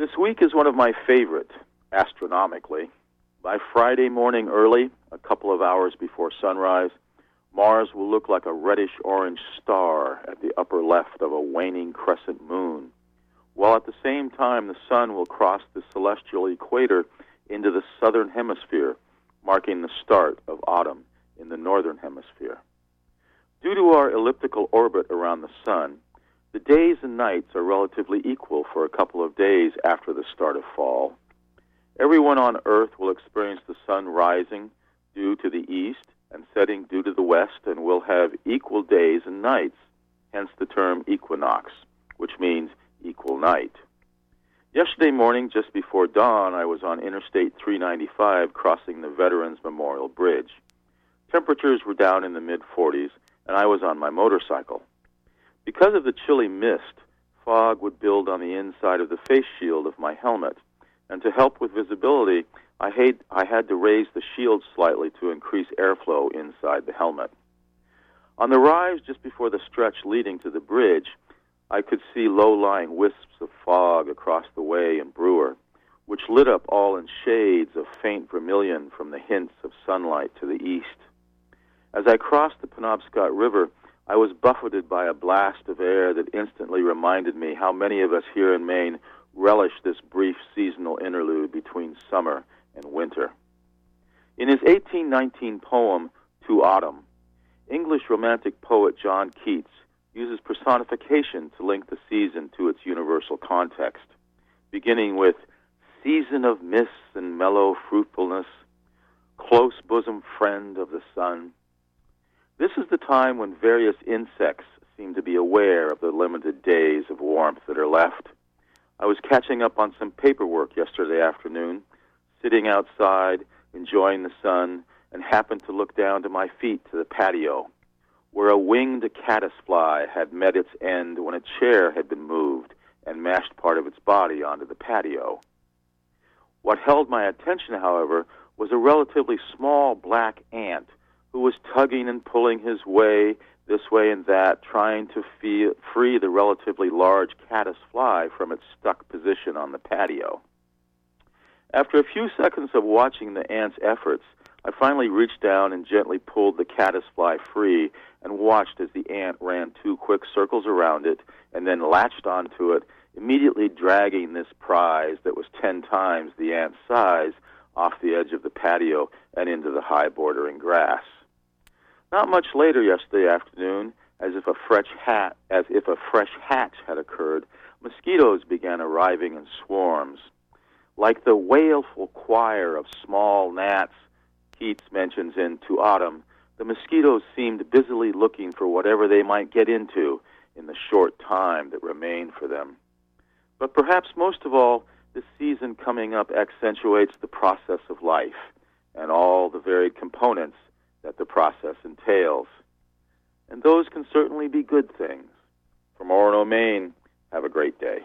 This week is one of my favorite, astronomically. By Friday morning early, a couple of hours before sunrise, Mars will look like a reddish orange star at the upper left of a waning crescent moon, while at the same time the sun will cross the celestial equator into the southern hemisphere, marking the start of autumn in the northern hemisphere. Due to our elliptical orbit around the sun, the days and nights are relatively equal for a couple of days after the start of fall. Everyone on Earth will experience the sun rising due to the east and setting due to the west and will have equal days and nights, hence the term equinox, which means equal night. Yesterday morning, just before dawn, I was on Interstate 395 crossing the Veterans Memorial Bridge. Temperatures were down in the mid 40s, and I was on my motorcycle. Because of the chilly mist, fog would build on the inside of the face shield of my helmet, and to help with visibility, I had, I had to raise the shield slightly to increase airflow inside the helmet. On the rise just before the stretch leading to the bridge, I could see low lying wisps of fog across the way in Brewer, which lit up all in shades of faint vermilion from the hints of sunlight to the east. As I crossed the Penobscot River, I was buffeted by a blast of air that instantly reminded me how many of us here in Maine relish this brief seasonal interlude between summer and winter. In his 1819 poem, To Autumn, English romantic poet John Keats uses personification to link the season to its universal context, beginning with season of mists and mellow fruitfulness, close bosom friend of the sun. This is the time when various insects seem to be aware of the limited days of warmth that are left. I was catching up on some paperwork yesterday afternoon sitting outside, enjoying the sun, and happened to look down to my feet to the patio, where a winged caddisfly had met its end when a chair had been moved and mashed part of its body onto the patio. What held my attention, however, was a relatively small black ant who was tugging and pulling his way this way and that, trying to free the relatively large caddisfly from its stuck position on the patio. After a few seconds of watching the ant's efforts, I finally reached down and gently pulled the caddisfly free and watched as the ant ran two quick circles around it and then latched onto it, immediately dragging this prize that was ten times the ant's size off the edge of the patio and into the high bordering grass. Not much later yesterday afternoon, as if a fresh hat as if a fresh hatch had occurred, mosquitoes began arriving in swarms. Like the wailful choir of small gnats Keats mentions in To Autumn, the mosquitoes seemed busily looking for whatever they might get into in the short time that remained for them. But perhaps most of all, this season coming up accentuates the process of life and all the varied components that the process entails. And those can certainly be good things. From Orono, Maine, have a great day.